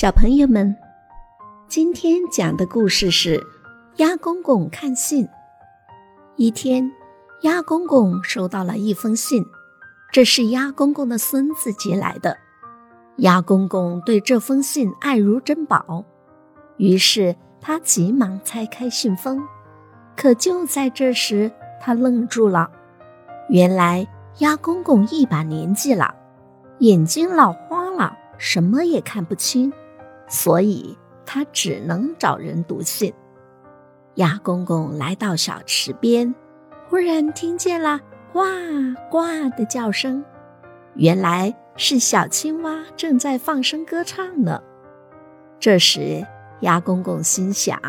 小朋友们，今天讲的故事是鸭公公看信。一天，鸭公公收到了一封信，这是鸭公公的孙子寄来的。鸭公公对这封信爱如珍宝，于是他急忙拆开信封。可就在这时，他愣住了。原来鸭公公一把年纪了，眼睛老花了，什么也看不清。所以他只能找人读信。鸭公公来到小池边，忽然听见了呱呱的叫声，原来是小青蛙正在放声歌唱呢。这时，鸭公公心想：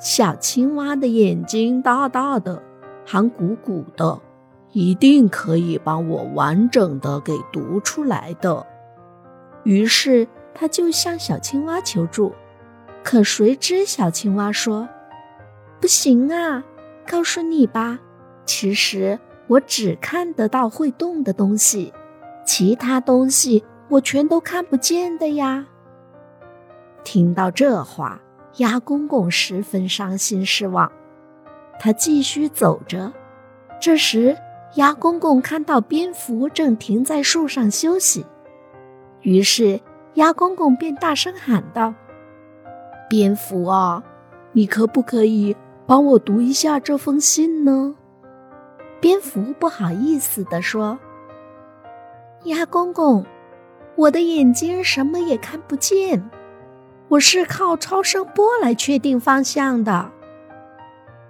小青蛙的眼睛大大的，还鼓鼓的，一定可以帮我完整的给读出来的。于是。他就向小青蛙求助，可谁知小青蛙说：“不行啊，告诉你吧，其实我只看得到会动的东西，其他东西我全都看不见的呀。”听到这话，鸭公公十分伤心失望。他继续走着，这时鸭公公看到蝙蝠正停在树上休息，于是。鸭公公便大声喊道：“蝙蝠啊，你可不可以帮我读一下这封信呢？”蝙蝠不好意思地说：“鸭公公，我的眼睛什么也看不见，我是靠超声波来确定方向的。”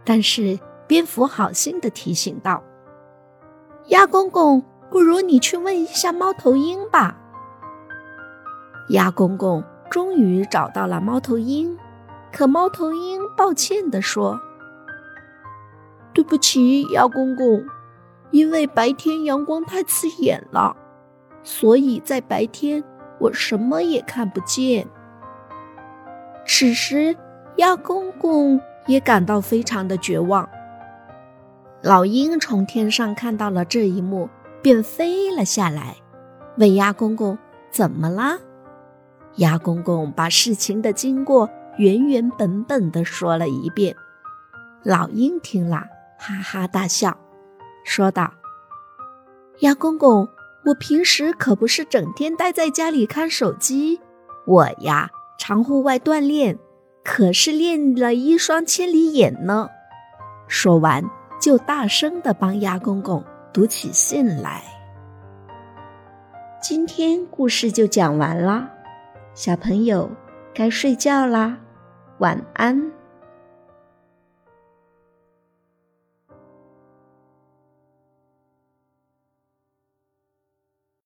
但是蝙蝠好心的提醒道：“鸭公公，不如你去问一下猫头鹰吧。”鸭公公终于找到了猫头鹰，可猫头鹰抱歉地说：“对不起，鸭公公，因为白天阳光太刺眼了，所以在白天我什么也看不见。”此时，鸭公公也感到非常的绝望。老鹰从天上看到了这一幕，便飞了下来，问鸭公公：“怎么啦？”鸭公公把事情的经过原原本本的说了一遍，老鹰听了哈哈大笑，说道：“鸭公公，我平时可不是整天待在家里看手机，我呀常户外锻炼，可是练了一双千里眼呢。”说完，就大声的帮鸭公公读起信来。今天故事就讲完了。小朋友，该睡觉啦，晚安。